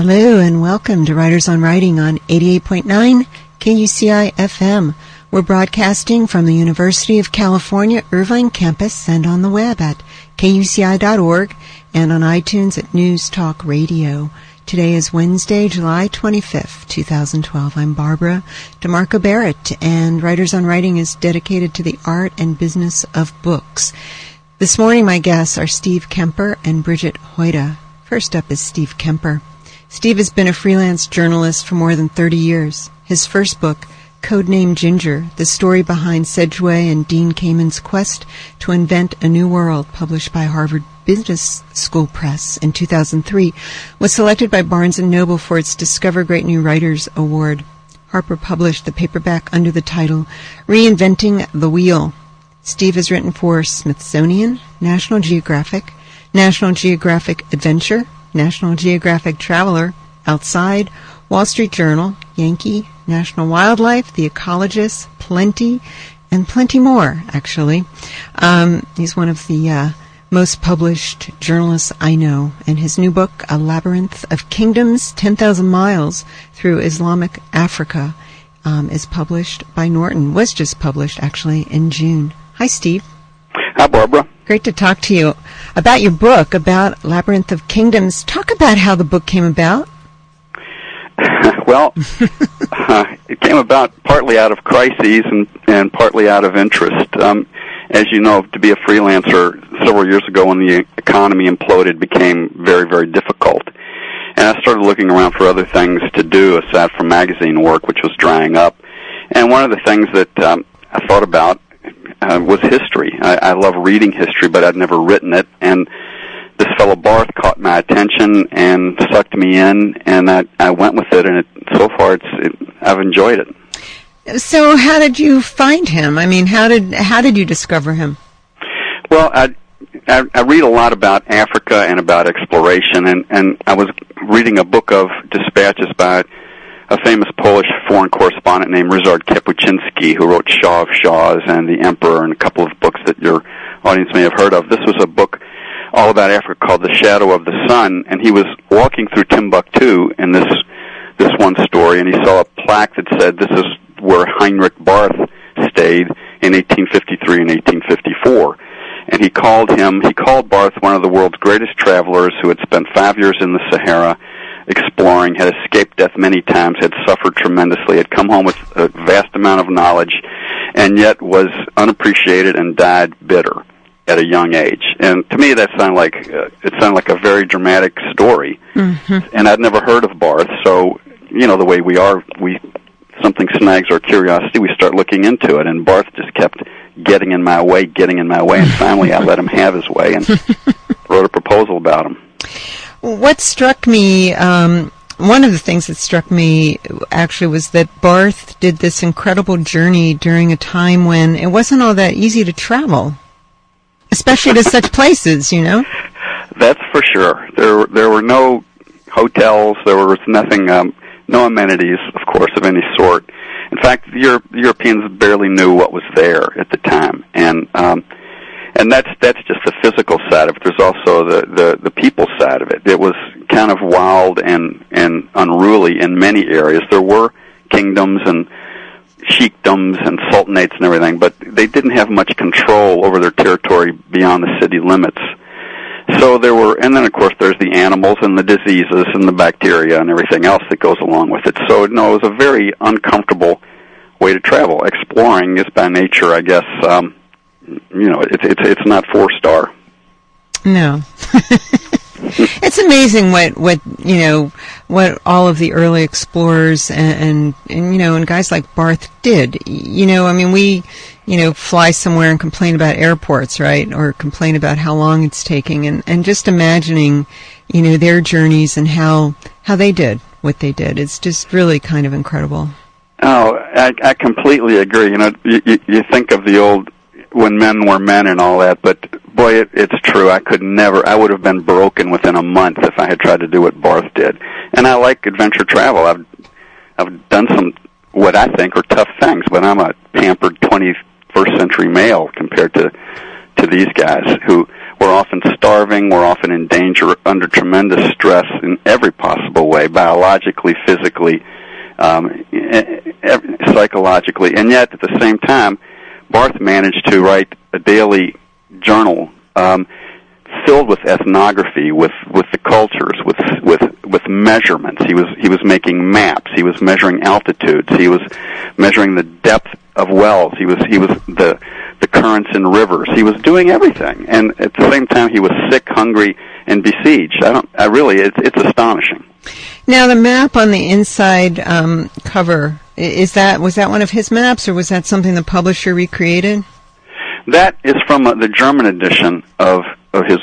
Hello and welcome to Writers on Writing on 88.9 KUCI FM. We're broadcasting from the University of California Irvine campus and on the web at kuci.org and on iTunes at News Talk Radio. Today is Wednesday, July 25th, 2012. I'm Barbara DeMarco Barrett and Writers on Writing is dedicated to the art and business of books. This morning my guests are Steve Kemper and Bridget Hoida. First up is Steve Kemper. Steve has been a freelance journalist for more than 30 years. His first book, Codename Ginger, the story behind Segway and Dean Kamen's quest to invent a new world, published by Harvard Business School Press in 2003, was selected by Barnes & Noble for its Discover Great New Writers Award. Harper published the paperback under the title Reinventing the Wheel. Steve has written for Smithsonian, National Geographic, National Geographic Adventure, National Geographic Traveler, Outside, Wall Street Journal, Yankee, National Wildlife, The Ecologist, Plenty, and plenty more, actually. Um, he's one of the uh, most published journalists I know, and his new book, A Labyrinth of Kingdoms 10,000 Miles Through Islamic Africa, um, is published by Norton, was just published, actually, in June. Hi, Steve. Hi, Barbara. Great to talk to you about your book, about Labyrinth of Kingdoms. Talk about how the book came about. well, uh, it came about partly out of crises and, and partly out of interest. Um, as you know, to be a freelancer several years ago when the economy imploded became very, very difficult. And I started looking around for other things to do aside from magazine work, which was drying up. And one of the things that um, I thought about uh, was history. I, I love reading history, but I'd never written it. And this fellow Barth caught my attention and sucked me in, and I, I went with it. And it, so far, it's it, I've enjoyed it. So, how did you find him? I mean, how did how did you discover him? Well, I I, I read a lot about Africa and about exploration, and and I was reading a book of dispatches by a famous Polish foreign correspondent named Ryszard Kapuscinski, who wrote Shah of Shahs and The Emperor and a couple of books that your audience may have heard of. This was a book all about Africa called The Shadow of the Sun, and he was walking through Timbuktu in this this one story, and he saw a plaque that said, "This is where Heinrich Barth stayed in 1853 and 1854." And he called him, he called Barth one of the world's greatest travelers who had spent five years in the Sahara exploring, had escaped death many times, had suffered tremendously, had come home with a vast amount of knowledge, and yet was unappreciated and died bitter at a young age. And to me, that sounded like uh, it sounded like a very dramatic story. Mm-hmm. And I'd never heard of Barth, so you know the way we are, we something snags our curiosity, we start looking into it. And Barth just kept getting in my way, getting in my way, and finally I let him have his way and wrote a proposal about him. What struck me, um, one of the things that struck me actually was that Barth did this incredible journey during a time when it wasn't all that easy to travel, especially to such places, you know? That's for sure. There, there were no hotels. There was nothing, um, no amenities, of course, of any sort. In fact, the, Euro- the Europeans barely knew what was there at the time, and um, and that's that's just the physical side of it. There's also the the the people side of it. It was kind of wild and and unruly in many areas. There were kingdoms and sheikdoms and sultanates and everything, but they didn't have much control over their territory beyond the city limits. So there were, and then of course there's the animals and the diseases and the bacteria and everything else that goes along with it. So no, it was a very uncomfortable way to travel. Exploring is by nature, I guess, um, you know, it's it's it's not four star. No. it's amazing what what you know what all of the early explorers and, and, and you know and guys like Barth did. You know, I mean, we you know fly somewhere and complain about airports, right, or complain about how long it's taking, and and just imagining, you know, their journeys and how how they did what they did. It's just really kind of incredible. Oh, I, I completely agree. You know, you, you think of the old when men were men and all that, but boy, it, it's true. I could never. I would have been broken within a month if I had tried to do what Barth did. And I like adventure travel. I've I've done some what I think are tough things, but I'm a pampered 21st century male compared to to these guys who were often starving, were often in danger, under tremendous stress in every possible way, biologically, physically, um, psychologically, and yet at the same time, Barth managed to write a daily journal um, filled with ethnography, with with the cultures, with with with measurements. He was he was making maps. He was measuring altitudes. He was measuring the depth of wells. He was he was the the currents in rivers. He was doing everything, and at the same time, he was sick, hungry, and besieged. I don't. I really. It's it's astonishing. Now, the map on the inside um, cover is that was that one of his maps, or was that something the publisher recreated? That is from uh, the German edition of of his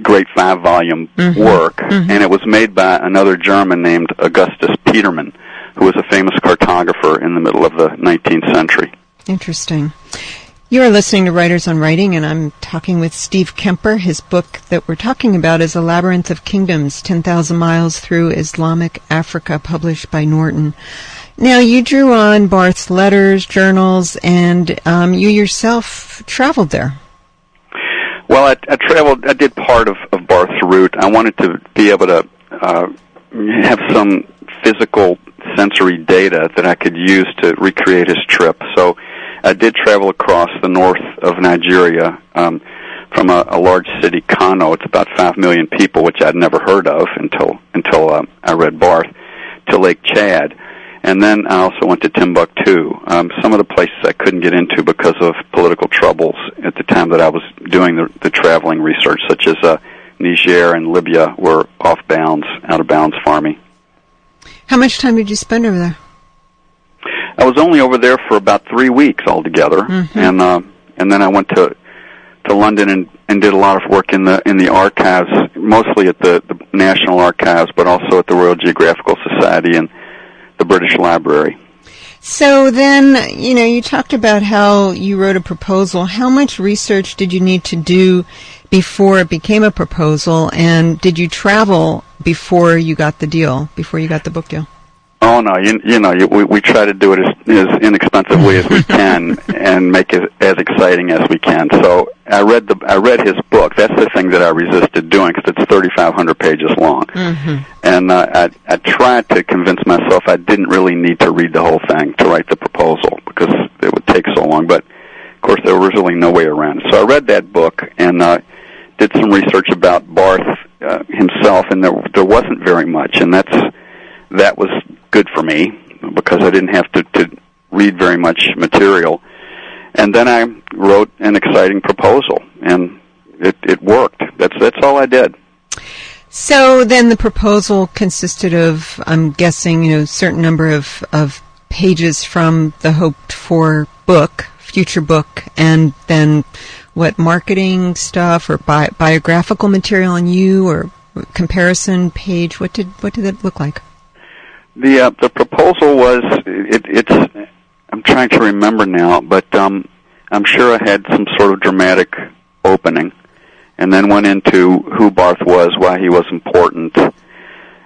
great five volume mm-hmm. work, mm-hmm. and it was made by another German named Augustus Petermann, who was a famous cartographer in the middle of the 19th century. Interesting. You are listening to Writers on Writing, and I'm talking with Steve Kemper. His book that we're talking about is A Labyrinth of Kingdoms 10,000 Miles Through Islamic Africa, published by Norton. Now, you drew on Barth's letters, journals, and um, you yourself traveled there. Well, I, I traveled. I did part of, of Barth's route. I wanted to be able to uh, have some physical sensory data that I could use to recreate his trip. So I did travel across the north of Nigeria um, from a, a large city, Kano. It's about five million people, which I'd never heard of until until uh, I read Barth, to Lake Chad. And then I also went to Timbuktu. Um, some of the places I couldn't get into because of political troubles at the time that I was doing the, the traveling research, such as uh, Niger and Libya were off bounds, out of bounds me. How much time did you spend over there? I was only over there for about three weeks altogether, mm-hmm. and uh, and then I went to to London and, and did a lot of work in the in the archives, mostly at the, the National Archives, but also at the Royal Geographical Society and the British Library. So then, you know, you talked about how you wrote a proposal. How much research did you need to do before it became a proposal? And did you travel before you got the deal, before you got the book deal? Oh no, you, you know, you, we, we try to do it as, as inexpensively as we can and make it as exciting as we can. So I read the I read his book. That's the thing that I resisted doing because it's 3,500 pages long, mm-hmm. and uh, I I tried to convince myself I didn't really need to read the whole thing to write the proposal because it would take so long. But of course, there was really no way around it. So I read that book and uh, did some research about Barth uh, himself, and there there wasn't very much, and that's that was good for me because I didn't have to, to read very much material. And then I wrote an exciting proposal, and it, it worked. That's that's all I did. So then the proposal consisted of, I'm guessing, you know, a certain number of, of pages from the hoped for book, future book, and then what marketing stuff or bi- biographical material on you or comparison page. What did what did it look like? The uh, the proposal was it, it's I'm trying to remember now, but um, I'm sure I had some sort of dramatic opening, and then went into who Barth was, why he was important,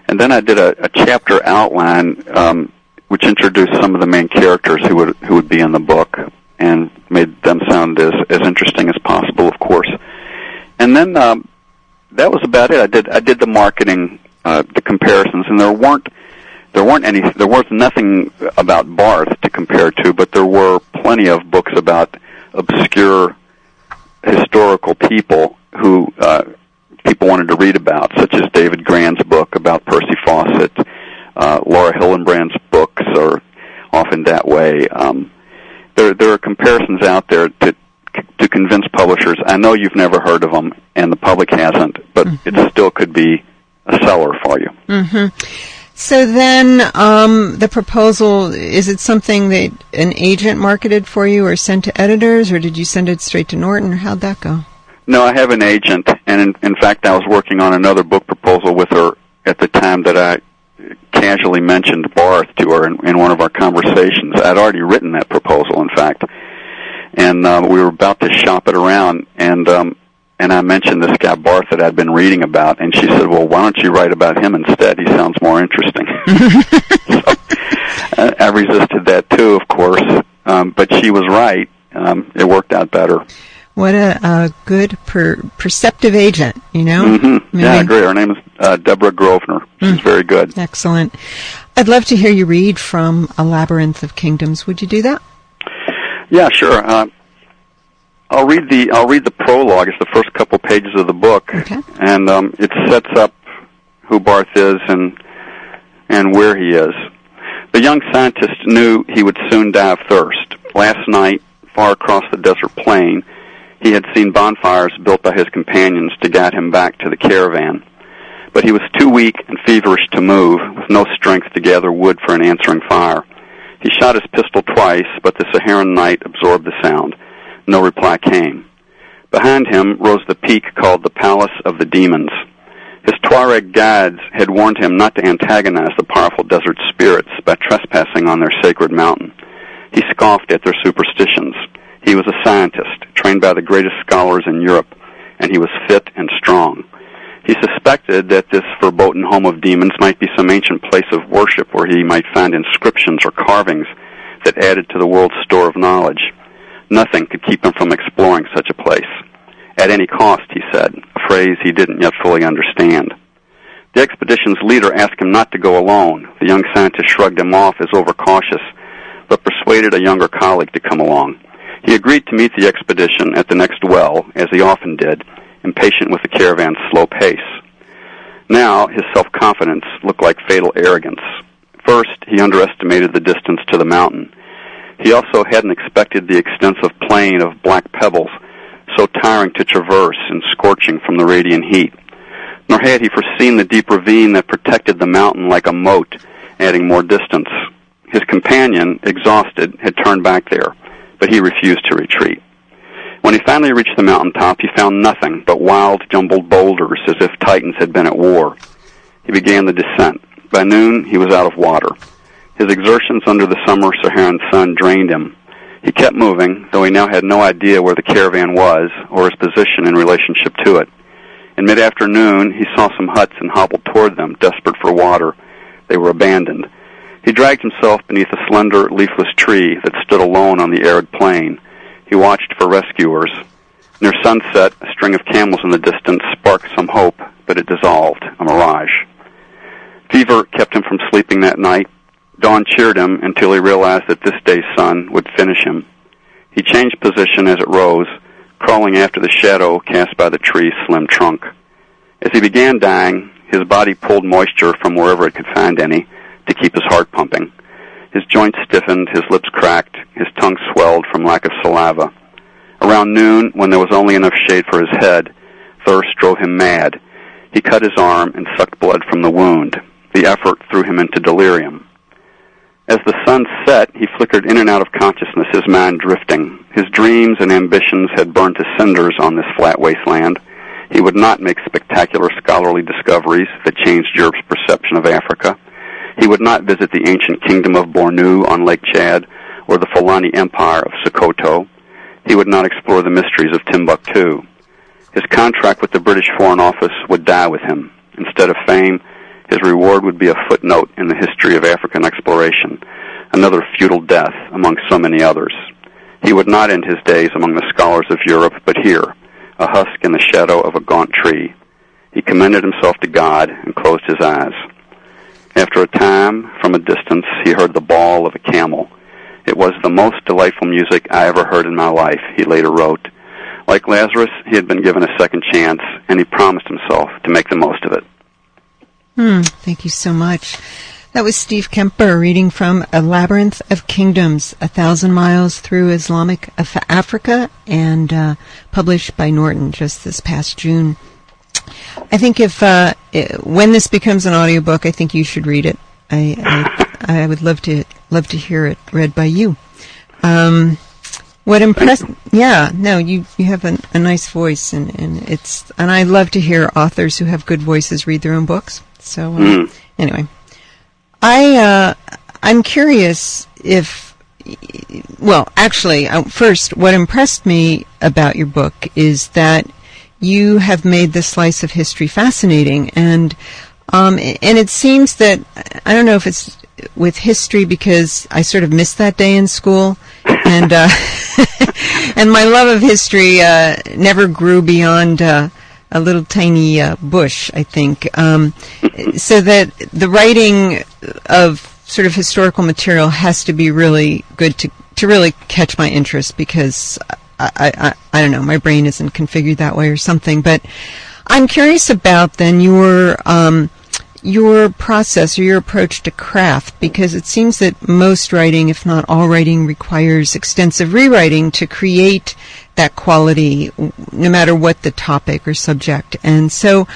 and then I did a, a chapter outline um, which introduced some of the main characters who would who would be in the book and made them sound as as interesting as possible, of course. And then um, that was about it. I did I did the marketing, uh, the comparisons, and there weren't there weren't any there was nothing about Barth to compare to, but there were plenty of books about obscure historical people who uh, people wanted to read about, such as David Grann's book about Percy Fawcett. Uh, Laura Hillenbrand's books are often that way. Um, there there are comparisons out there to to convince publishers. I know you've never heard of them, and the public hasn't, but mm-hmm. it still could be a seller for you. Mm-hmm. So then, um, the proposal is it something that an agent marketed for you, or sent to editors, or did you send it straight to Norton? Or how'd that go? No, I have an agent, and in, in fact, I was working on another book proposal with her at the time that I casually mentioned Barth to her in, in one of our conversations. I'd already written that proposal, in fact, and uh, we were about to shop it around, and um, and I mentioned this guy Barth that I'd been reading about, and she said, "Well, why don't you write about him instead? He sounds more interesting." so, I, I resisted that too, of course, um, but she was right. Um, it worked out better. What a, a good per, perceptive agent, you know? Mm-hmm. Yeah, I agree. Her name is uh, Deborah Grosvenor. She's mm. very good. Excellent. I'd love to hear you read from A Labyrinth of Kingdoms. Would you do that? Yeah, sure. Uh, I'll read the I'll read the prologue. It's the first couple pages of the book, okay. and um, it sets up who Barth is and and where he is. The young scientist knew he would soon die of thirst. Last night, far across the desert plain, he had seen bonfires built by his companions to guide him back to the caravan. But he was too weak and feverish to move, with no strength to gather wood for an answering fire. He shot his pistol twice, but the Saharan night absorbed the sound. No reply came. Behind him rose the peak called the Palace of the Demons. His Tuareg guides had warned him not to antagonize the powerful desert spirits by trespassing on their sacred mountain. He scoffed at their superstitions. He was a scientist, trained by the greatest scholars in Europe, and he was fit and strong. He suspected that this verboten home of demons might be some ancient place of worship where he might find inscriptions or carvings that added to the world's store of knowledge. Nothing could keep him from exploring such a place. At any cost, he said, a phrase he didn't yet fully understand. The expedition's leader asked him not to go alone. The young scientist shrugged him off as overcautious, but persuaded a younger colleague to come along. He agreed to meet the expedition at the next well, as he often did, impatient with the caravan's slow pace. Now, his self-confidence looked like fatal arrogance. First, he underestimated the distance to the mountain. He also hadn't expected the extensive plain of black pebbles so tiring to traverse and scorching from the radiant heat. Nor had he foreseen the deep ravine that protected the mountain like a moat, adding more distance. His companion, exhausted, had turned back there, but he refused to retreat. When he finally reached the mountain top, he found nothing but wild, jumbled boulders as if titans had been at war. He began the descent. By noon, he was out of water. His exertions under the summer Saharan sun drained him. He kept moving, though he now had no idea where the caravan was or his position in relationship to it. In mid-afternoon, he saw some huts and hobbled toward them, desperate for water. They were abandoned. He dragged himself beneath a slender, leafless tree that stood alone on the arid plain. He watched for rescuers. Near sunset, a string of camels in the distance sparked some hope, but it dissolved, a mirage. Fever kept him from sleeping that night, Dawn cheered him until he realized that this day's sun would finish him. He changed position as it rose, crawling after the shadow cast by the tree's slim trunk. As he began dying, his body pulled moisture from wherever it could find any to keep his heart pumping. His joints stiffened, his lips cracked, his tongue swelled from lack of saliva. Around noon, when there was only enough shade for his head, thirst drove him mad. He cut his arm and sucked blood from the wound. The effort threw him into delirium. As the sun set, he flickered in and out of consciousness, his mind drifting. His dreams and ambitions had burned to cinders on this flat wasteland. He would not make spectacular scholarly discoveries that changed Europe's perception of Africa. He would not visit the ancient kingdom of Bornu on Lake Chad or the Fulani Empire of Sokoto. He would not explore the mysteries of Timbuktu. His contract with the British Foreign Office would die with him. Instead of fame, his reward would be a footnote in the history of African exploration, another futile death among so many others. He would not end his days among the scholars of Europe, but here, a husk in the shadow of a gaunt tree. He commended himself to God and closed his eyes. After a time, from a distance, he heard the bawl of a camel. It was the most delightful music I ever heard in my life, he later wrote. Like Lazarus, he had been given a second chance, and he promised himself to make the most of it. Hmm, thank you so much. That was Steve Kemper reading from A Labyrinth of Kingdoms, A Thousand Miles Through Islamic Africa, and uh, published by Norton just this past June. I think if uh, when this becomes an audiobook, I think you should read it. I, I, I would love to love to hear it read by you. Um, what impressed? Yeah, no, you you have a, a nice voice, and, and it's and I love to hear authors who have good voices read their own books. So uh, mm. anyway, I uh, I'm curious if well, actually, uh, first, what impressed me about your book is that you have made the slice of history fascinating, and um, and it seems that I don't know if it's with history because I sort of missed that day in school, and uh, and my love of history uh, never grew beyond uh, a little tiny uh, bush, I think. Um, so that the writing of sort of historical material has to be really good to to really catch my interest because I, I, I don't know, my brain isn't configured that way or something. But I'm curious about then your um, your process or your approach to craft because it seems that most writing, if not all writing, requires extensive rewriting to create that quality, no matter what the topic or subject. And so,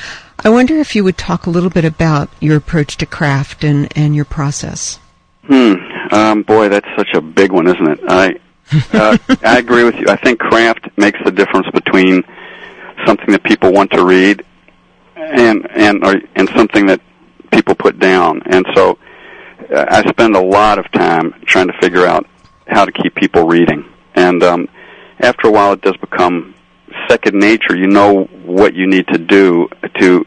I wonder if you would talk a little bit about your approach to craft and, and your process. Hmm. Um, boy, that's such a big one, isn't it? I uh, I agree with you. I think craft makes the difference between something that people want to read and and or, and something that people put down. And so uh, I spend a lot of time trying to figure out how to keep people reading. And um, after a while, it does become second nature. You know what you need to do to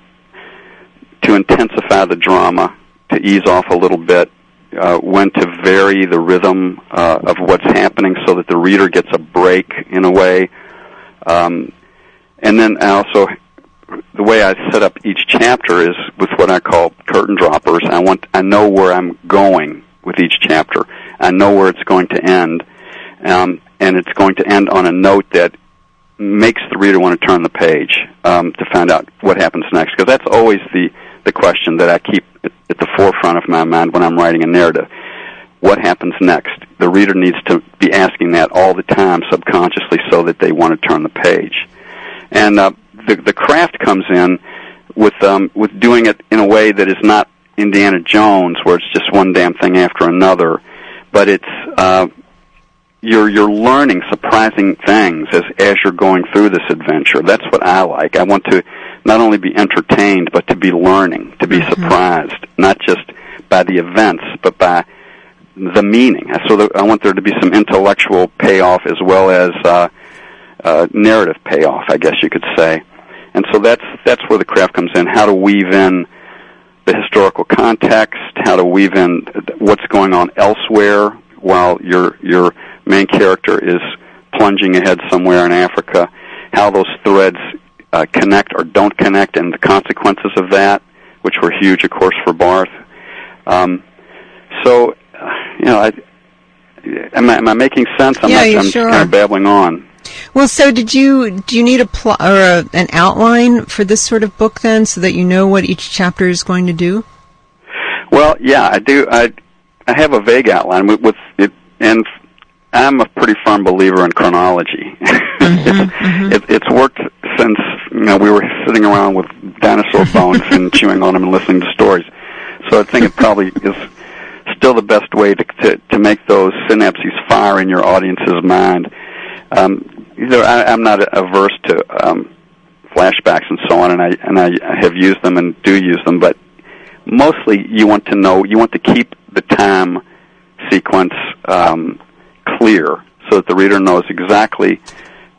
to intensify the drama, to ease off a little bit, uh, when to vary the rhythm uh, of what's happening so that the reader gets a break in a way. Um, and then I also, the way I set up each chapter is with what I call curtain droppers. I want, I know where I'm going with each chapter. I know where it's going to end, um, and it's going to end on a note that makes the reader want to turn the page um, to find out what happens next. Because that's always the the question that I keep at, at the forefront of my mind when I'm writing a narrative. What happens next? The reader needs to be asking that all the time subconsciously so that they want to turn the page. And uh, the the craft comes in with um, with doing it in a way that is not Indiana Jones, where it's just one damn thing after another, but it's uh, you're you're learning surprising things as as you're going through this adventure. That's what I like. I want to not only be entertained, but to be learning, to be mm-hmm. surprised, not just by the events, but by the meaning. So that I want there to be some intellectual payoff as well as uh, uh, narrative payoff, I guess you could say. And so that's that's where the craft comes in. How to weave in the historical context, how to weave in what's going on elsewhere while your your main character is plunging ahead somewhere in Africa, how those threads uh, connect or don't connect, and the consequences of that, which were huge, of course, for Barth. Um, so, you know, I, am, I, am I making sense? I'm, yeah, not, I'm sure kind of babbling on. Well, so did you? Do you need a plot or a, an outline for this sort of book then, so that you know what each chapter is going to do? Well, yeah, I do. I I have a vague outline with, with it, and I'm a pretty firm believer in chronology. Mm-hmm, mm-hmm. It, it's worked since you know we were sitting around with dinosaur bones and chewing on them and listening to stories. So I think it probably is still the best way to to, to make those synapses fire in your audience's mind. Um, either I, I'm not averse to um, flashbacks and so on, and I and I have used them and do use them, but mostly you want to know you want to keep the time sequence um, clear so that the reader knows exactly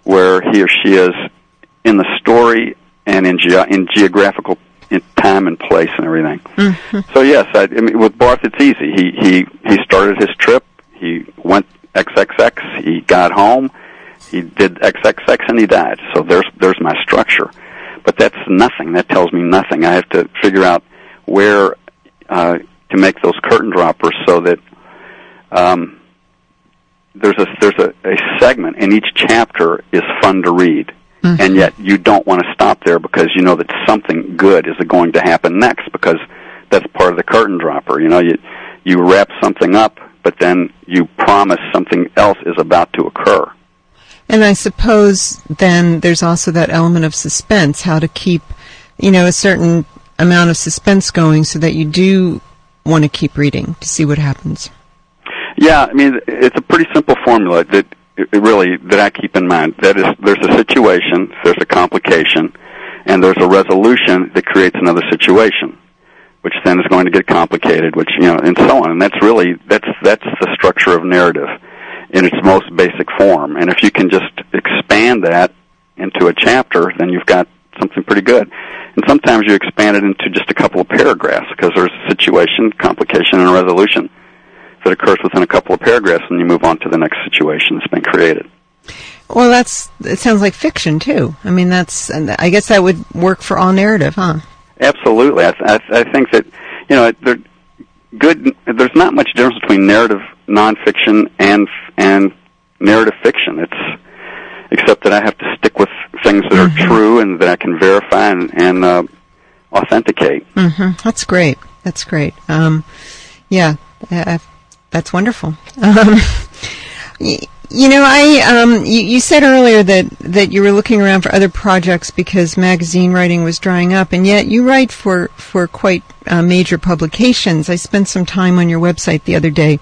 where he or she is in the story and in, ge- in geographical in time and place and everything. Mm-hmm. So yes, I, I mean, with Barth it's easy. He he he started his trip. He went XXX. He got home. He did XXX and he died. So there's there's my structure. But that's nothing. That tells me nothing. I have to figure out where uh, to make those curtain droppers so that um, there's a there's a, a segment and each chapter is fun to read. Mm-hmm. And yet you don't want to stop there because you know that something good is going to happen next because that's part of the curtain dropper. You know, you you wrap something up, but then you promise something else is about to occur. And I suppose then there's also that element of suspense, how to keep, you know, a certain amount of suspense going so that you do want to keep reading to see what happens. Yeah, I mean, it's a pretty simple formula that really that I keep in mind. That is, there's a situation, there's a complication, and there's a resolution that creates another situation, which then is going to get complicated, which you know, and so on. And that's really that's that's the structure of narrative in its most basic form. And if you can just expand that into a chapter, then you've got something pretty good. And sometimes you expand it into just a couple of paragraphs because there's a situation, complication, and a resolution that occurs within a couple of paragraphs, and you move on to the next situation that's been created. Well, that's it sounds like fiction too. I mean, that's I guess that would work for all narrative, huh? Absolutely. I, I, I think that you know there good. There's not much difference between narrative nonfiction and and narrative fiction. It's except that I have to stick with things that are mm-hmm. true and that I can verify and, and uh, authenticate. Mm-hmm. That's great. That's great. Um, yeah, uh, that's wonderful. Um, you know, I um, you, you, said earlier that that you were looking around for other projects because magazine writing was drying up, and yet you write for for quite uh, major publications. I spent some time on your website the other day,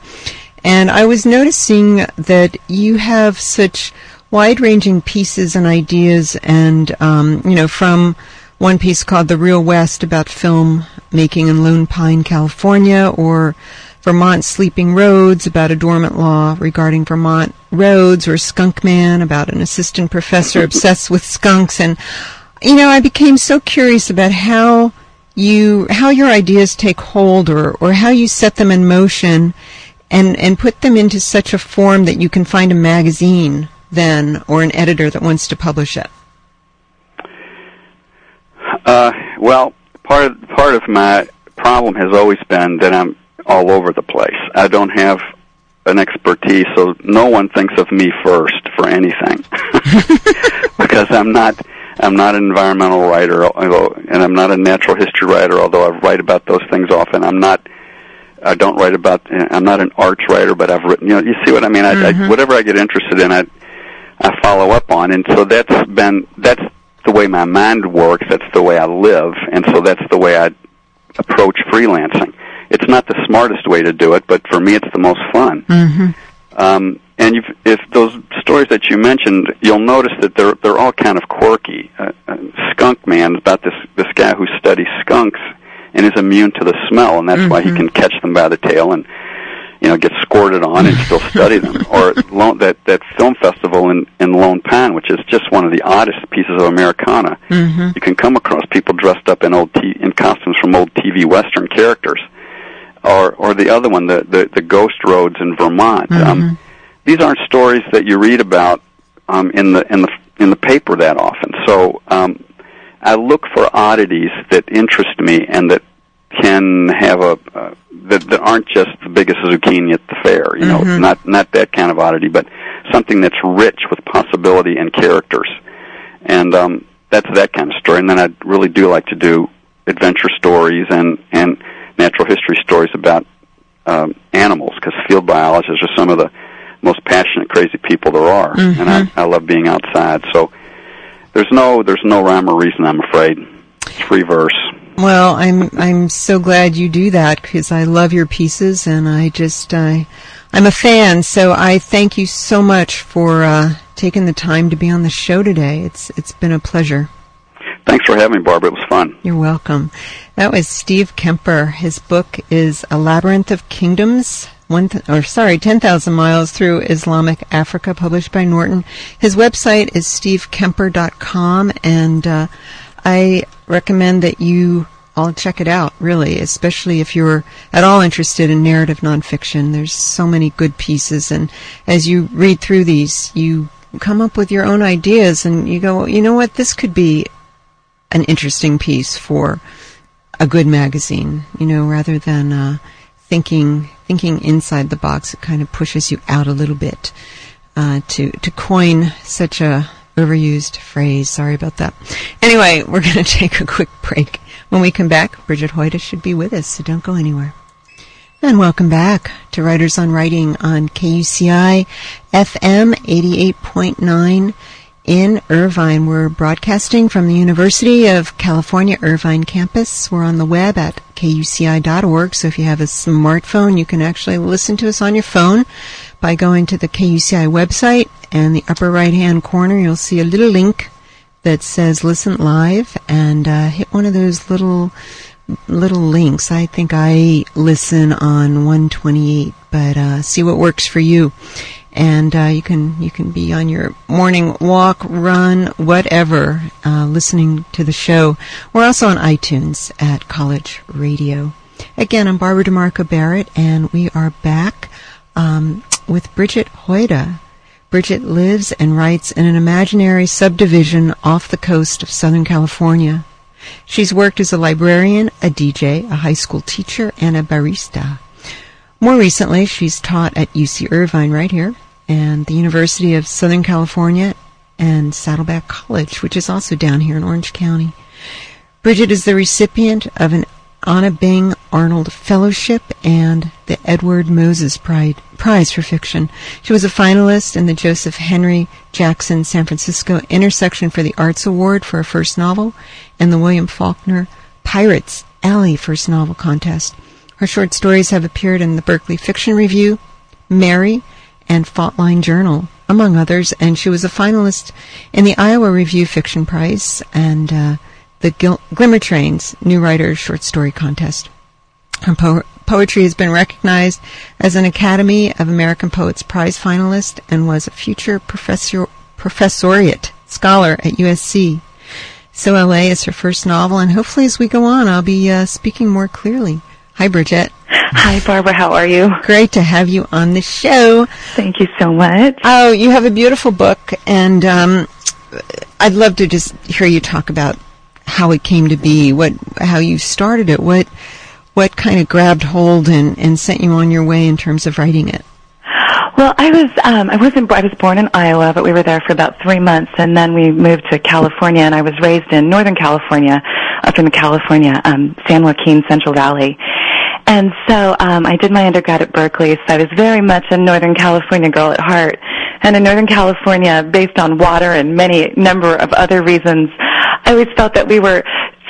and I was noticing that you have such wide-ranging pieces and ideas, and um, you know, from one piece called "The Real West" about film making in Lone Pine, California, or Vermont Sleeping Roads about a dormant law regarding Vermont roads, or Skunk Man about an assistant professor obsessed with skunks. And, you know, I became so curious about how you, how your ideas take hold or, or how you set them in motion and, and put them into such a form that you can find a magazine then or an editor that wants to publish it. Uh, well, part of, part of my problem has always been that I'm all over the place. I don't have an expertise, so no one thinks of me first for anything because I'm not I'm not an environmental writer, and I'm not a natural history writer. Although I write about those things often, I'm not. I don't write about. I'm not an arts writer, but I've written. You know, you see what I mean. I, mm-hmm. I, whatever I get interested in, I I follow up on, and so that's been that's the way my mind works. That's the way I live, and so that's the way I approach freelancing it's not the smartest way to do it, but for me, it's the most fun. Mm-hmm. Um, and you've, if those stories that you mentioned, you'll notice that they're they're all kind of quirky. Uh, uh, Skunk Man about this this guy who studies skunks and is immune to the smell, and that's mm-hmm. why he mm-hmm. can catch them by the tail and you know get squirted on and still study them. Or Lone, that that film festival in in Lone Pine, which is just one of the oddest pieces of Americana. Mm-hmm. You can come across people dressed up in old t- in costumes from old TV western characters or or the other one, the the, the ghost roads in Vermont. Mm-hmm. Um, these aren't stories that you read about um, in the in the in the paper that often. So um, I look for oddities that interest me and that can have a uh, that, that aren't just the biggest zucchini at the fair. You know, mm-hmm. not not that kind of oddity, but something that's rich with possibility and characters. And um, that's that kind of story. And then I really do like to do adventure stories and and natural history stories about um, animals because field biologists are some of the most passionate, crazy people there are, mm-hmm. and I, I love being outside. So there's no there's no rhyme or reason. I'm afraid it's free verse. Well, I'm I'm so glad you do that because I love your pieces and I just I I'm a fan. So I thank you so much for uh, taking the time to be on the show today. It's it's been a pleasure. Thanks for having me, Barbara. It was fun. You're welcome. That was Steve Kemper. His book is A Labyrinth of Kingdoms, one th- or sorry, 10,000 miles through Islamic Africa, published by Norton. His website is stevekemper.com, and uh, I recommend that you all check it out, really, especially if you're at all interested in narrative nonfiction. There's so many good pieces, and as you read through these, you come up with your own ideas, and you go, you know what, this could be an interesting piece for a good magazine, you know, rather than uh, thinking thinking inside the box. It kind of pushes you out a little bit. Uh, to to coin such a overused phrase. Sorry about that. Anyway, we're going to take a quick break. When we come back, Bridget Hoida should be with us, so don't go anywhere. And welcome back to Writers on Writing on KUCI FM 88.9 in Irvine. We're broadcasting from the University of California Irvine campus. We're on the web at kuci.org, so if you have a smartphone, you can actually listen to us on your phone by going to the KUCI website. And the upper right hand corner, you'll see a little link that says listen live and uh, hit one of those little little links. I think I listen on 128, but uh, see what works for you and uh, you can you can be on your morning walk, run, whatever, uh, listening to the show. We're also on iTunes at College Radio. Again, I'm Barbara DeMarco Barrett, and we are back um, with Bridget Hoida. Bridget lives and writes in an imaginary subdivision off the coast of Southern California. She's worked as a librarian, a DJ, a high school teacher, and a barista. More recently, she's taught at UC Irvine right here and the University of Southern California and Saddleback College, which is also down here in Orange County. Bridget is the recipient of an Anna Bing Arnold Fellowship and the Edward Moses Prize for Fiction. She was a finalist in the Joseph Henry Jackson San Francisco Intersection for the Arts Award for her first novel and the William Faulkner Pirates Alley First Novel Contest. Her short stories have appeared in the Berkeley Fiction Review, Mary, and Faultline Journal, among others, and she was a finalist in the Iowa Review Fiction Prize and uh, the Gil- Glimmer Trains New Writers Short Story Contest. Her po- poetry has been recognized as an Academy of American Poets Prize finalist and was a future professor professoriate scholar at USC. So LA is her first novel, and hopefully as we go on, I'll be uh, speaking more clearly. Hi, Bridget. Hi, Barbara. How are you? Great to have you on the show. Thank you so much. Oh, you have a beautiful book, and um, I'd love to just hear you talk about how it came to be, what how you started it, what what kind of grabbed hold and, and sent you on your way in terms of writing it. Well, I was um, I wasn't I was born in Iowa, but we were there for about three months, and then we moved to California, and I was raised in Northern California, up in the California, um, San Joaquin Central Valley. And so um, I did my undergrad at Berkeley, so I was very much a Northern California girl at heart. And in Northern California, based on water and many number of other reasons, I always felt that we were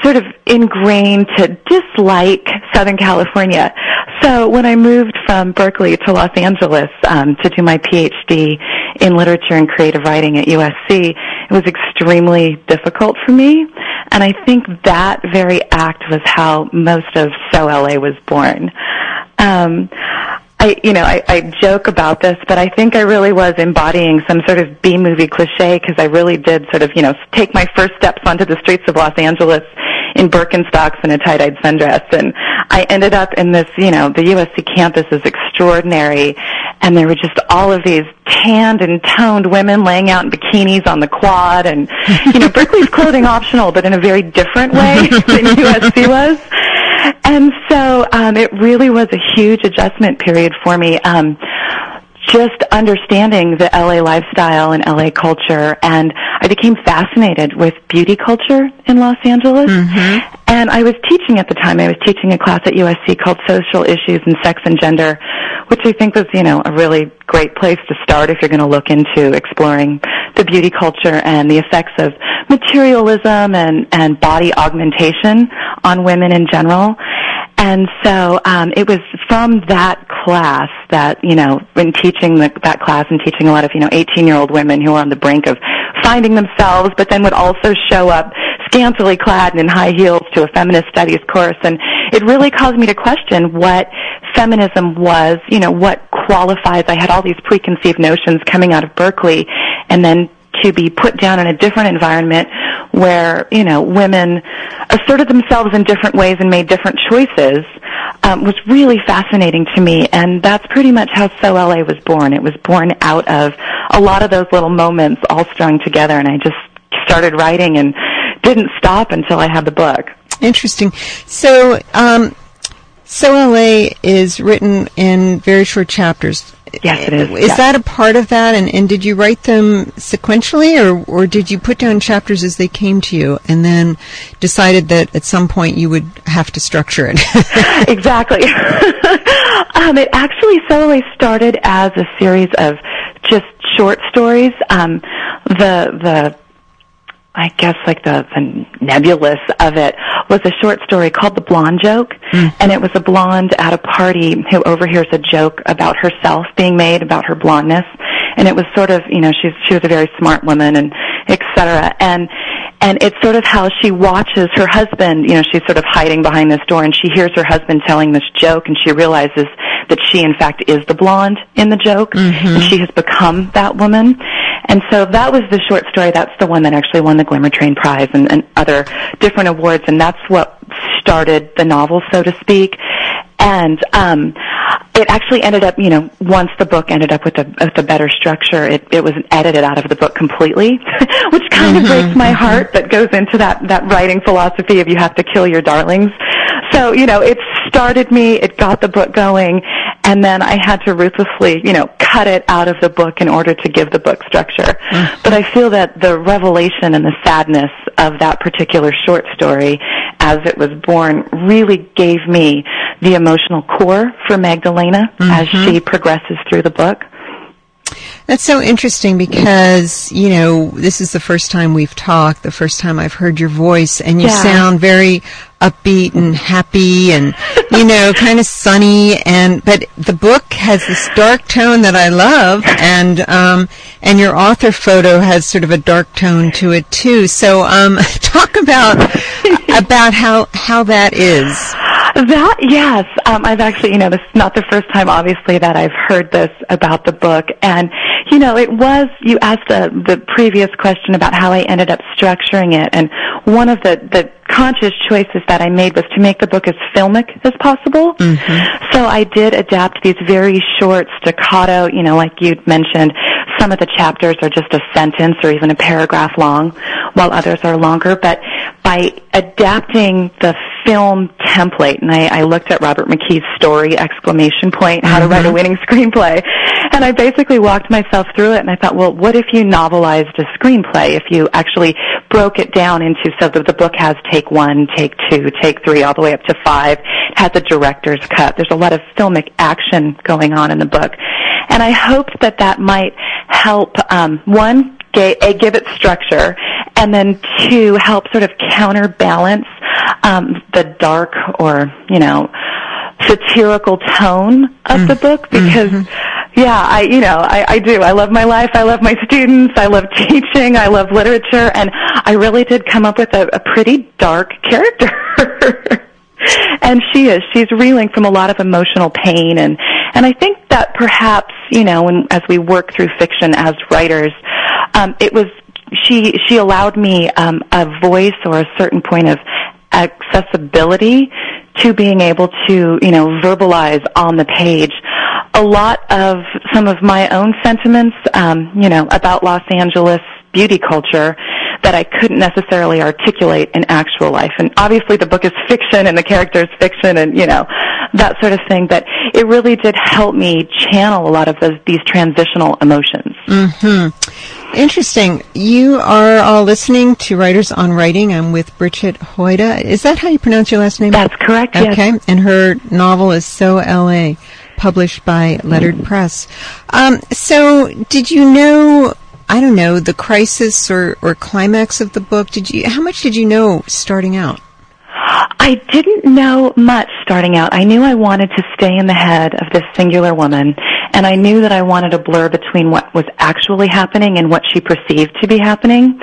sort of ingrained to dislike Southern California. So when I moved from Berkeley to Los Angeles um, to do my PhD in literature and creative writing at USC, it was extremely difficult for me. And I think that very act was how most of So LA was born. Um, I, you know, I, I joke about this, but I think I really was embodying some sort of B movie cliche because I really did sort of, you know, take my first steps onto the streets of Los Angeles in Birkenstocks and a tie-dyed sundress. And I ended up in this, you know, the USC campus is extraordinary. And there were just all of these tanned and toned women laying out in bikinis on the quad. And, you know, Berkeley's clothing optional, but in a very different way than USC was. And so um, it really was a huge adjustment period for me. Um, just understanding the LA lifestyle and LA culture and I became fascinated with beauty culture in Los Angeles. Mm-hmm. And I was teaching at the time. I was teaching a class at USC called Social Issues and Sex and Gender, which I think was, you know, a really great place to start if you're going to look into exploring the beauty culture and the effects of materialism and, and body augmentation on women in general. And so um, it was from that class that you know, in teaching the, that class and teaching a lot of you know 18-year-old women who were on the brink of finding themselves, but then would also show up scantily clad and in high heels to a feminist studies course, and it really caused me to question what feminism was. You know, what qualifies. I had all these preconceived notions coming out of Berkeley, and then to be put down in a different environment where you know women asserted themselves in different ways and made different choices um, was really fascinating to me, and that's pretty much how So LA was born. It was born out of a lot of those little moments all strung together, and I just started writing and didn't stop until I had the book. Interesting. So, um, So LA is written in very short chapters. Yes, it is. Is yes. that a part of that? And, and did you write them sequentially, or, or did you put down chapters as they came to you and then decided that at some point you would have to structure it? exactly. um, it actually solely started as a series of just short stories. Um, the the I guess like the, the nebulous of it was a short story called The Blonde Joke. Mm. And it was a blonde at a party who overhears a joke about herself being made about her blondness. And it was sort of, you know, she's, she was a very smart woman and et cetera. And, and it's sort of how she watches her husband, you know, she's sort of hiding behind this door and she hears her husband telling this joke and she realizes that she in fact is the blonde in the joke mm-hmm. and she has become that woman. And so that was the short story. That's the one that actually won the Glimmer Train Prize and, and other different awards. And that's what started the novel, so to speak. And um, it actually ended up, you know, once the book ended up with a with a better structure, it it was edited out of the book completely, which kind of breaks my heart. That goes into that that writing philosophy of you have to kill your darlings. So you know, it started me, it got the book going, and then I had to ruthlessly, you know, cut it out of the book in order to give the book structure. Mm-hmm. But I feel that the revelation and the sadness of that particular short story as it was born really gave me the emotional core for Magdalena as Mm-hmm. she progresses through the book. That's so interesting because, you know, this is the first time we've talked, the first time I've heard your voice, and you Yeah. sound very upbeat and happy and, you know, kind of sunny and, but the book has this dark tone that I love and, um, and your author photo has sort of a dark tone to it too. So, um, talk about, about how, how that is. That yes, um, I've actually you know this is not the first time obviously that I've heard this about the book, and you know it was you asked the the previous question about how I ended up structuring it, and one of the the conscious choices that I made was to make the book as filmic as possible. Mm-hmm. So I did adapt these very short staccato, you know, like you mentioned. Some of the chapters are just a sentence or even a paragraph long, while others are longer. But by adapting the film template, and I, I looked at Robert McKee's story, exclamation point, how to write a winning screenplay, and I basically walked myself through it, and I thought, well, what if you novelized a screenplay? If you actually broke it down into so that the book has take one, take two, take three, all the way up to five, it has a director's cut. There's a lot of filmic action going on in the book, and I hoped that that might help um, one give it structure, and then two help sort of counterbalance um, the dark or you know satirical tone of the book because yeah i you know I, I do. I love my life. I love my students. I love teaching. I love literature. And i really did come up with a, a pretty dark character. And she is. She's reeling from a lot of emotional pain. And and i think that perhaps you know when, as we work through fiction as writers um it was she she allowed me um a voice or a certain point of accessibility to being able to you know verbalize on the page a lot of some of my own sentiments um you know about Los Angeles beauty culture that I couldn't necessarily articulate in actual life. And obviously the book is fiction and the character is fiction and, you know, that sort of thing. But it really did help me channel a lot of those, these transitional emotions. Hmm. Interesting. You are all listening to Writers on Writing. I'm with Bridget Hoida. Is that how you pronounce your last name? That's correct, yes. Okay. And her novel is So L.A., published by Lettered Press. Um, so, did you know, I don't know, the crisis or, or climax of the book? Did you, how much did you know starting out? I didn't know much starting out. I knew I wanted to stay in the head of this singular woman, and I knew that I wanted a blur between what was actually happening and what she perceived to be happening.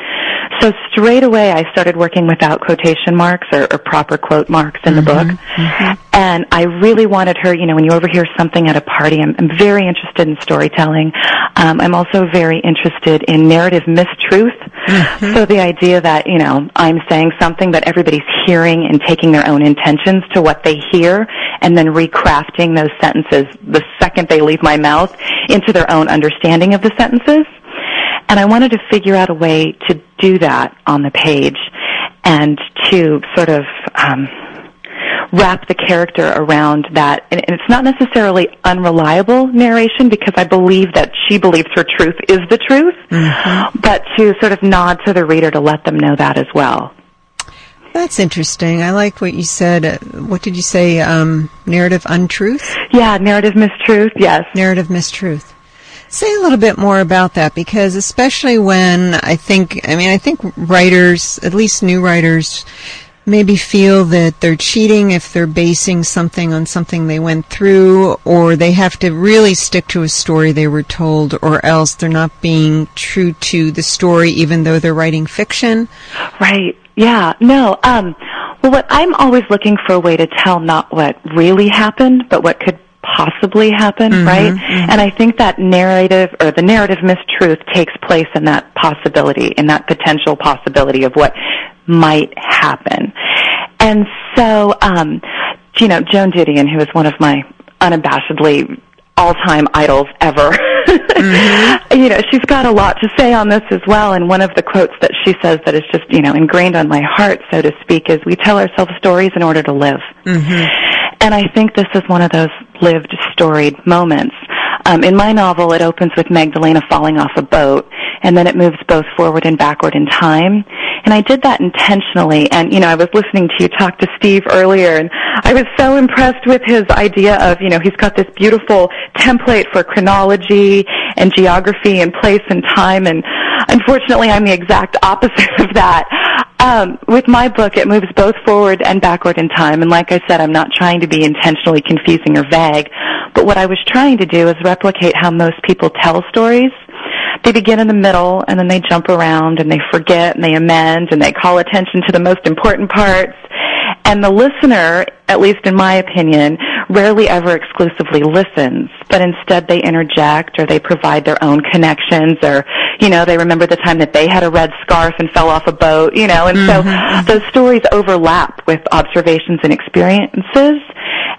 So straight away, I started working without quotation marks or, or proper quote marks in the mm-hmm. book. Mm-hmm. And I really wanted her, you know, when you overhear something at a party, I'm, I'm very interested in storytelling. Um, I'm also very interested in narrative mistruth. Mm-hmm. So the idea that, you know, I'm saying something but everybody's hearing and taking their own intentions to what they hear and then recrafting those sentences the second they leave my mouth into their own understanding of the sentences. And I wanted to figure out a way to do that on the page and to sort of um, wrap the character around that. And, and it's not necessarily unreliable narration because I believe that she believes her truth is the truth, but to sort of nod to the reader to let them know that as well. That's interesting. I like what you said. What did you say? Um, narrative untruth? Yeah, narrative mistruth, yes. narrative mistruth. Say a little bit more about that because especially when I think, I mean, I think writers, at least new writers, maybe feel that they're cheating if they're basing something on something they went through or they have to really stick to a story they were told or else they're not being true to the story even though they're writing fiction. Right. Yeah. No. Um, well, what I'm always looking for a way to tell not what really happened, but what could possibly happen, right? And I think that narrative or the narrative mistruth takes place in that possibility, in that potential possibility of what might happen. And so, um, you know, Joan Didion, who is one of my unabashedly all-time idols ever. mm-hmm. You know, she's got a lot to say on this as well. And one of the quotes that she says that is just, you know, ingrained on my heart, so to speak, is we tell ourselves stories in order to live. Mm-hmm. And I think this is one of those lived, storied moments. Um, in my novel, it opens with Magdalena falling off a boat, and then it moves both forward and backward in time. And I did that intentionally. And, you know, I was listening to you talk to Steve earlier, and I was so impressed with his idea of, you know, he's got this beautiful template for chronology and geography and place and time. And unfortunately, I'm the exact opposite of that. Um, with my book, it moves both forward and backward in time. And like I said, I'm not trying to be intentionally confusing or vague. But what I was trying to do is replicate how most people tell stories they begin in the middle and then they jump around and they forget and they amend and they call attention to the most important parts. And the listener, at least in my opinion, rarely ever exclusively listens, but instead they interject or they provide their own connections or, you know, they remember the time that they had a red scarf and fell off a boat, you know, and mm-hmm. so those stories overlap with observations and experiences.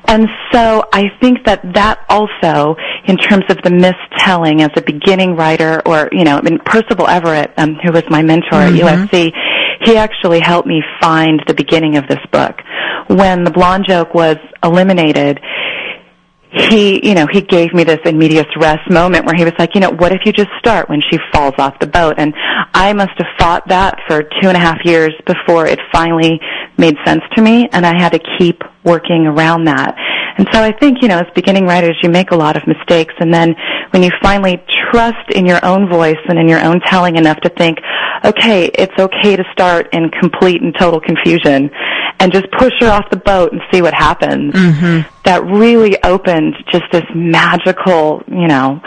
And so I think that that also, in terms of the mistelling as a beginning writer, or you know, I mean, Percival Everett, um, who was my mentor mm-hmm. at USC, he actually helped me find the beginning of this book. When the blonde joke was eliminated, he, you know, he gave me this in medias res moment where he was like, you know, what if you just start when she falls off the boat? And I must have fought that for two and a half years before it finally made sense to me, and I had to keep working around that. And so I think, you know, as beginning writers, you make a lot of mistakes, and then when you finally trust in your own voice and in your own telling enough to think, okay, it's okay to start in complete and total confusion, and just push her off the boat and see what happens. Mm-hmm. That really opened just this magical, you know,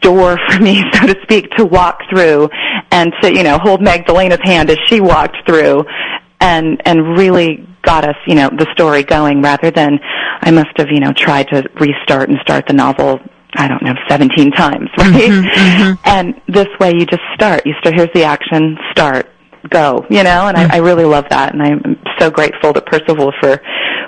door for me, so to speak, to walk through and to, you know, hold Magdalena's hand as she walked through and, and really got us, you know, the story going rather than I must have, you know, tried to restart and start the novel I don't know, 17 times, right? Mm-hmm, mm-hmm. And this way you just start. You start, here's the action, start go, you know, and I, I really love that, and I'm so grateful to Percival for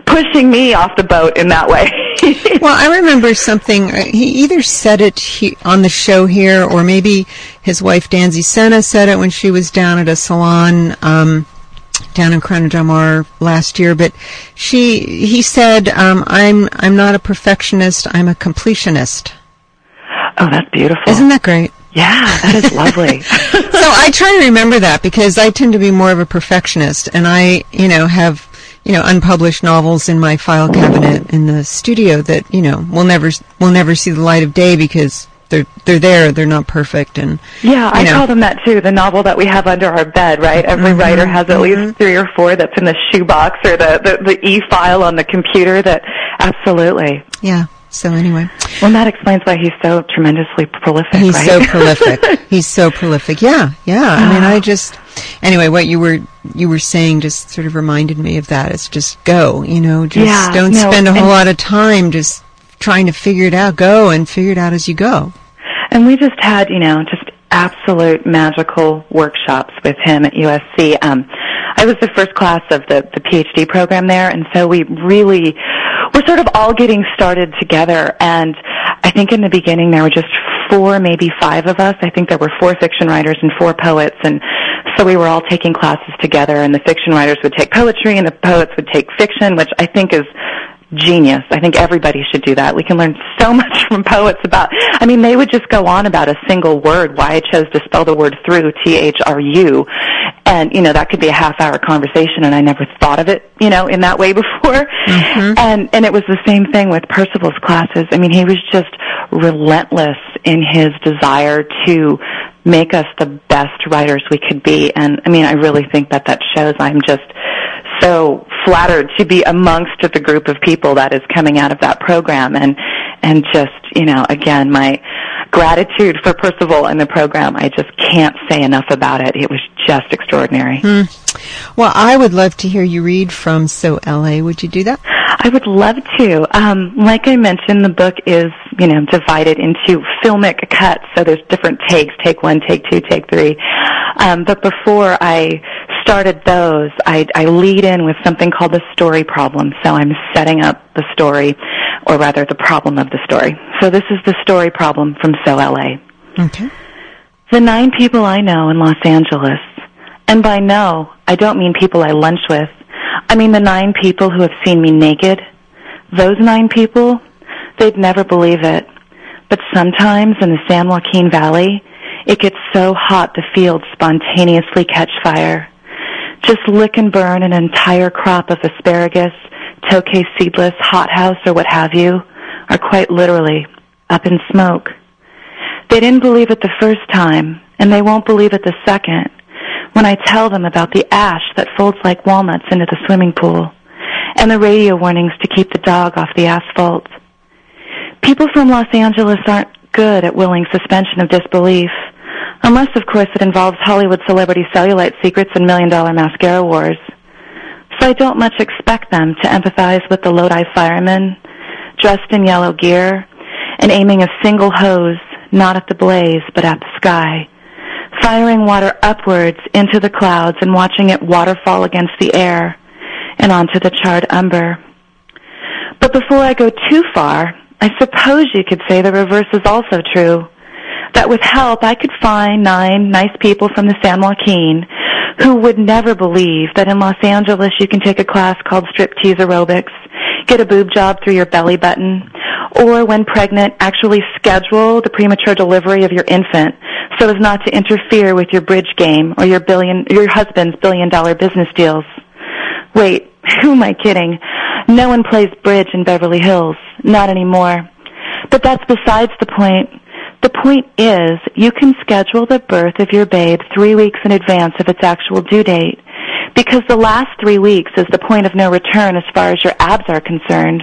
pushing me off the boat in that way. well, I remember something. Uh, he either said it he, on the show here, or maybe his wife Danzy Senna said it when she was down at a salon um, down in Corona Del Mar last year. But she, he said, um, "I'm I'm not a perfectionist. I'm a completionist." Oh, that's beautiful. Isn't that great? Yeah, that is lovely. so I try to remember that because I tend to be more of a perfectionist and I, you know, have, you know, unpublished novels in my file cabinet in the studio that, you know, will never, will never see the light of day because they're they're there. They're not perfect, and yeah, I know. call them that too. The novel that we have under our bed, right? Every mm-hmm, writer has at mm-hmm. least three or four that's in the shoebox or the the, the e file on the computer. That absolutely, yeah. So anyway, well, that explains why he's so tremendously prolific. He's right? so prolific. he's so prolific. Yeah, yeah. I mean, I just anyway, what you were you were saying just sort of reminded me of that. It's just go. You know, just yeah, don't no, spend a whole lot of time just trying to figure it out. Go and figure it out as you go. And we just had, you know, just absolute magical workshops with him at USC. Um, I was the first class of the, the PhD program there, and so we really we're sort of all getting started together. And I think in the beginning there were just four, maybe five of us. I think there were four fiction writers and four poets, and so we were all taking classes together. And the fiction writers would take poetry, and the poets would take fiction, which I think is genius. I think everybody should do that. We can learn so much from poets about, I mean, they would just go on about a single word, why I chose to spell the word through, T-H-R-U. And, you know, that could be a half hour conversation and I never thought of it, you know, in that way before. Mm-hmm. And, and it was the same thing with Percival's classes. I mean, he was just relentless in his desire to make us the best writers we could be. And I mean, I really think that that shows I'm just so flattered to be amongst the group of people that is coming out of that program and and just you know again my gratitude for Percival and the program. I just can't say enough about it. It was just extraordinary. Hmm. well I would love to hear you read from So LA would you do that? I would love to. Um, like I mentioned the book is you know divided into filmic cuts so there's different takes take one take two take three. Um, but before I started those, I, I lead in with something called the story problem. So I'm setting up the story or rather the problem of the story. So this is the story problem from So LA. Okay. The nine people I know in Los Angeles, and by know, I don't mean people I lunch with. I mean the nine people who have seen me naked. Those nine people, they'd never believe it. But sometimes in the San Joaquin Valley, it gets so hot the fields spontaneously catch fire. Just lick and burn an entire crop of asparagus, tokay seedless, hothouse, or what have you, are quite literally up in smoke. They didn't believe it the first time, and they won't believe it the second when I tell them about the ash that folds like walnuts into the swimming pool and the radio warnings to keep the dog off the asphalt. People from Los Angeles aren't good at willing suspension of disbelief, unless, of course, it involves Hollywood celebrity cellulite secrets and million dollar mascara wars. So I don't much expect them to empathize with the Lodi firemen, dressed in yellow gear, and aiming a single hose not at the blaze, but at the sky, firing water upwards into the clouds and watching it waterfall against the air and onto the charred umber. But before I go too far, I suppose you could say the reverse is also true. That with help I could find nine nice people from the San Joaquin who would never believe that in Los Angeles you can take a class called striptease aerobics, get a boob job through your belly button, or when pregnant actually schedule the premature delivery of your infant so as not to interfere with your bridge game or your billion your husband's billion dollar business deals. Wait, who am I kidding? No one plays bridge in Beverly Hills. Not anymore. But that's besides the point. The point is, you can schedule the birth of your babe three weeks in advance of its actual due date. Because the last three weeks is the point of no return as far as your abs are concerned.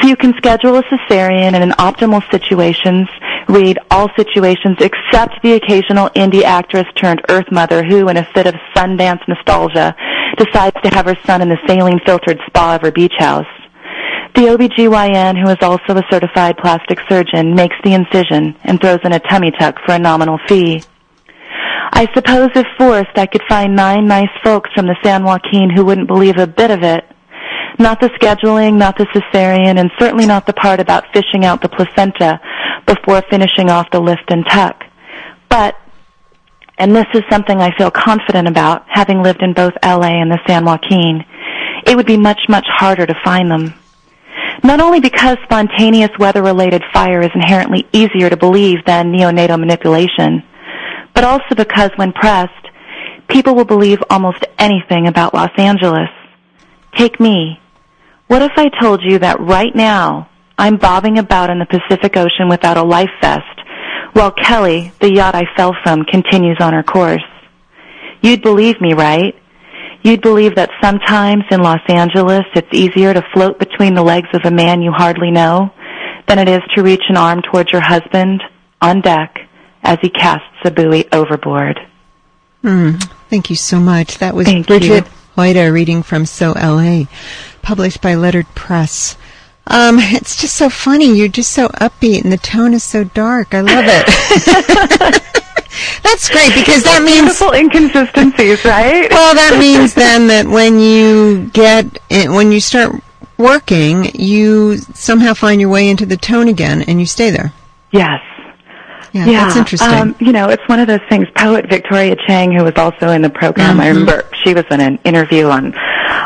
So you can schedule a cesarean in an optimal situations, read all situations except the occasional indie actress turned earth mother who, in a fit of Sundance nostalgia, decides to have her son in the saline filtered spa of her beach house. The OBGYN, who is also a certified plastic surgeon, makes the incision and throws in a tummy tuck for a nominal fee. I suppose if forced, I could find nine nice folks from the San Joaquin who wouldn't believe a bit of it. Not the scheduling, not the cesarean, and certainly not the part about fishing out the placenta before finishing off the lift and tuck. But, and this is something I feel confident about, having lived in both LA and the San Joaquin, it would be much, much harder to find them. Not only because spontaneous weather-related fire is inherently easier to believe than neonatal manipulation, but also because when pressed, people will believe almost anything about Los Angeles. Take me. What if I told you that right now I'm bobbing about in the Pacific Ocean without a life vest while Kelly, the yacht I fell from, continues on her course? You'd believe me, right? You'd believe that sometimes in Los Angeles it's easier to float between the legs of a man you hardly know than it is to reach an arm towards your husband on deck as he casts a buoy overboard. Mm, thank you so much. That was Thank Bridget you. Reading from So LA, published by Lettered Press. Um, it's just so funny. You're just so upbeat, and the tone is so dark. I love it. That's great because that means Beautiful inconsistencies, right? well, that means then that when you get when you start working, you somehow find your way into the tone again, and you stay there. yes. Yeah, Yeah, that's interesting. Um, you know, it's one of those things. Poet Victoria Chang, who was also in the program, I Mhm. remember she was in an interview on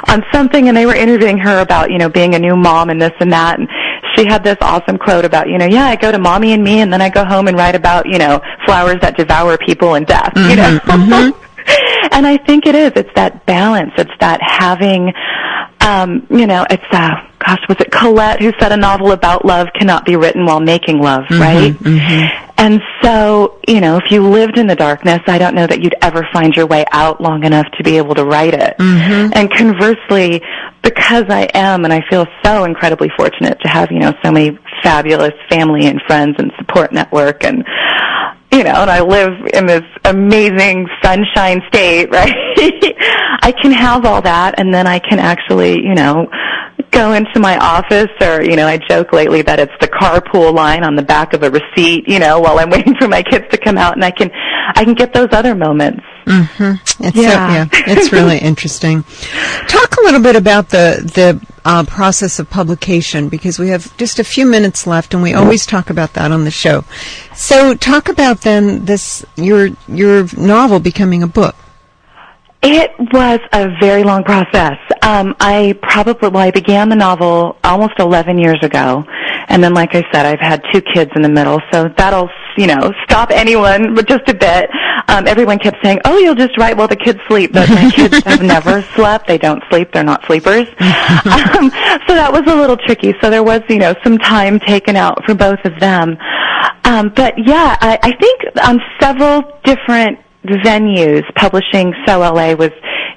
on something, and they were interviewing her about you know being a new mom and this and that, and she had this awesome quote about you know yeah I go to mommy and me, and then I go home and write about you know flowers that devour people and death, you know. mhm. and I think it is. It's that balance. It's that having, um, you know, it's uh, gosh, was it Colette who said a novel about love cannot be written while making love, right? mhm. And so, you know, if you lived in the darkness, I don't know that you'd ever find your way out long enough to be able to write it. Mhm. And conversely, because I am, and I feel so incredibly fortunate to have, you know, so many fabulous family and friends and support network and, you know, and I live in this amazing sunshine state, right? I can have all that and then I can actually, you know, go into my office or, you know, I joke lately that it's the carpool line on the back of a receipt, you know, while I'm waiting for my kids to come out and I can, I can get those other moments. Mm-hmm. It's Yeah. So, yeah, it's really interesting. Talk a little bit about the the uh, process of publication because we have just a few minutes left, and we always talk about that on the show. So, talk about then this your your novel becoming a book. It was a very long process. Um, I probably well, I began the novel almost 11 years ago, and then, like I said, I've had two kids in the middle, so that'll you know stop anyone, but just a bit. Um, everyone kept saying, "Oh, you'll just write while the kids sleep," but my kids have never slept. They don't sleep. They're not sleepers. um, so that was a little tricky. So there was you know some time taken out for both of them. Um, but yeah, I, I think on several different venues, publishing So LA was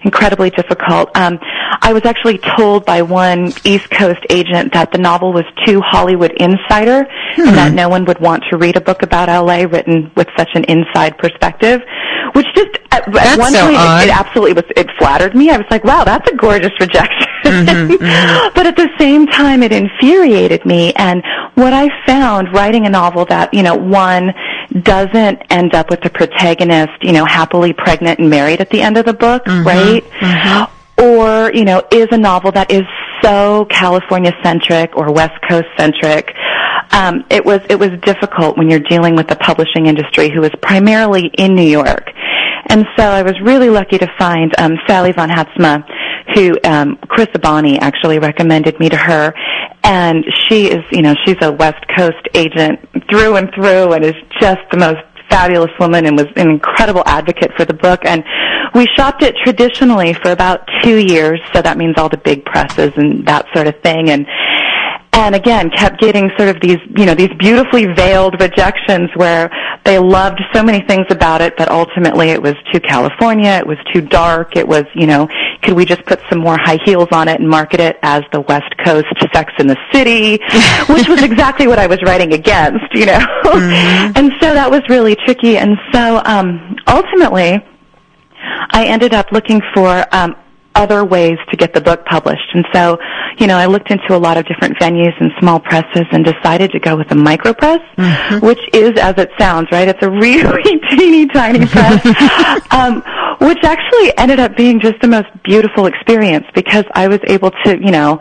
incredibly difficult. Um, I was actually told by one East Coast agent that the novel was too Hollywood insider and that no one would want to read a book about LA written with such an inside perspective. Which just at, at one so point it, it absolutely was. It flattered me. I was like, "Wow, that's a gorgeous rejection." Mm-hmm, but at the same time, it infuriated me. And what I found writing a novel that you know one doesn't end up with the protagonist, you know, happily pregnant and married at the end of the book, Mm-hmm, right? Or you know, is a novel that is so California centric or West Coast centric. Um, it was it was difficult when you're dealing with the publishing industry who is primarily in New York. And so I was really lucky to find um, Sally van Haitsma, who um, Chris Abani actually recommended me to her. And she is, you know, she's a West Coast agent through and through, and is just the most fabulous woman, and was an incredible advocate for the book. And we shopped it traditionally for about two years, so that means all the big presses and that sort of thing. And and again kept getting sort of these you know these beautifully veiled rejections where they loved so many things about it but ultimately it was too california it was too dark it was you know could we just put some more high heels on it and market it as the west coast sex in the city? Which was exactly what i was writing against you know? And so that was really tricky. And so um ultimately I ended up looking for um, other ways to get the book published. And so, you know, I looked into a lot of different venues and small presses and decided to go with a micro press, which is as it sounds, right? It's a really teeny tiny press, um, which actually ended up being just the most beautiful experience because I was able to, you know,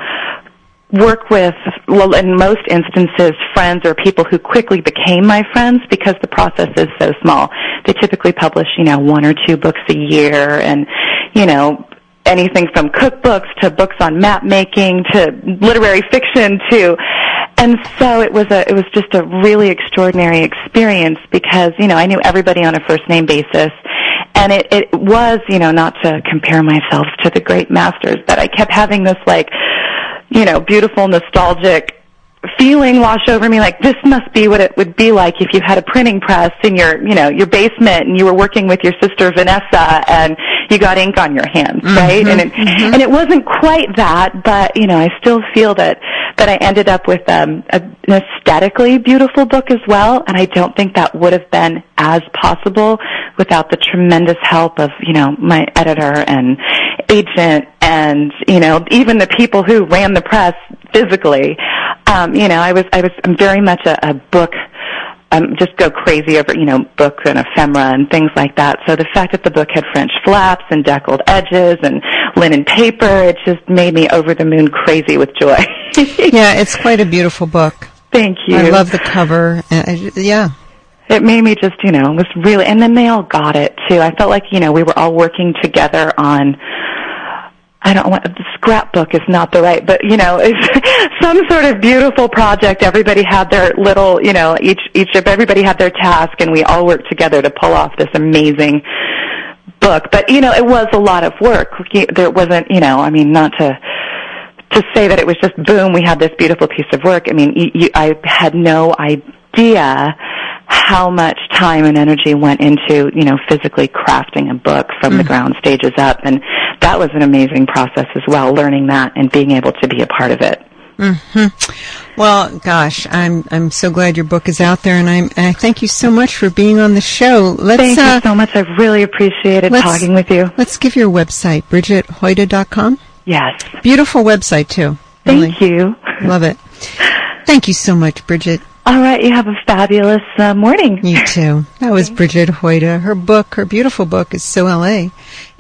work with, well, in most instances, friends or people who quickly became my friends because the process is so small. They typically publish, you know, one or two books a year and, you know, anything from cookbooks to books on map making to literary fiction to and so it was a it was just a really extraordinary experience because you know I knew everybody on a first name basis. And it it was you know not to compare myself to the great masters but I kept having this like you know beautiful nostalgic feeling wash over me like this must be what it would be like if you had a printing press in your you know your basement and you were working with your sister Vanessa and you got ink on your hands right? And it and it wasn't quite that but you know I still feel that that I ended up with um a, an aesthetically beautiful book as well and I don't think that would have been as possible without the tremendous help of you know my editor and agent and you know even the people who ran the press physically um you know i was i was i'm very much a, a book um just go crazy over you know book and ephemera and things like that so the fact that the book had french flaps and deckled edges and linen paper it just made me over the moon crazy with joy Yeah, it's quite a beautiful book. thank you I love the cover. Uh, I- yeah. it made me just you know it was really and then they all got it too i felt like you know we were all working together on I don't want the scrapbook is not the right, but you know, it's some sort of beautiful project. Everybody had their little, you know, each each of everybody had their task, and we all worked together to pull off this amazing book. But you know, it was a lot of work. There wasn't, you know, I mean, not to to say that it was just boom, we had this beautiful piece of work. I mean, you, you, I had no idea how much time and energy went into, you know, physically crafting a book from the mm. ground stages up. And that was an amazing process as well, learning that and being able to be a part of it. Well, gosh, I'm I'm so glad your book is out there, and I'm and I thank you so much for being on the show. Let's Thank uh, you so much. I've really appreciated talking with you. let's give your website, BridgetHoida.com. Yes. Beautiful website too. Thank Really. you. Love it. Thank you so much, Bridget. All right, you have a fabulous uh, morning. You too. That was Bridget Hoida. Her book, her beautiful book, is So LA,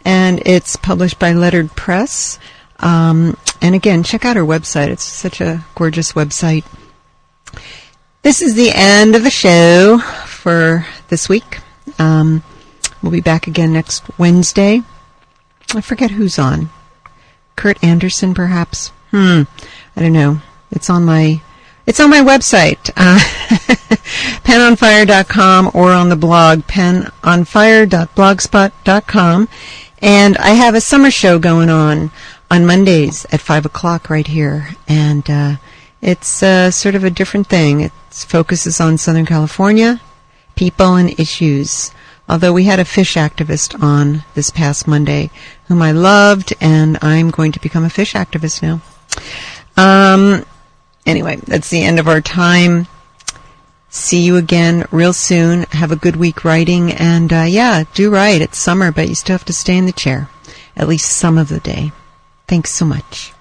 and it's published by Lettered Press. Um, and again, check out her website. It's such a gorgeous website. This is the end of the show for this week. Um, we'll be back again next Wednesday. I forget who's on. Kurt Andersen, perhaps. Hmm. I don't know. It's on my it's on my website, uh, penonfire.com or on the blog penonfire.blogspot.com. And I have a summer show going on on Mondays at 5 o'clock right here. And uh, it's uh, sort of a different thing. It focuses on Southern California, people and issues. Although we had a fish activist on this past Monday whom I loved, and I'm going to become a fish activist now. Um, anyway, that's the end of our time. See you again real soon. Have a good week writing, and uh, yeah, do write. It's summer, but you still have to stay in the chair at least some of the day. Thanks so much.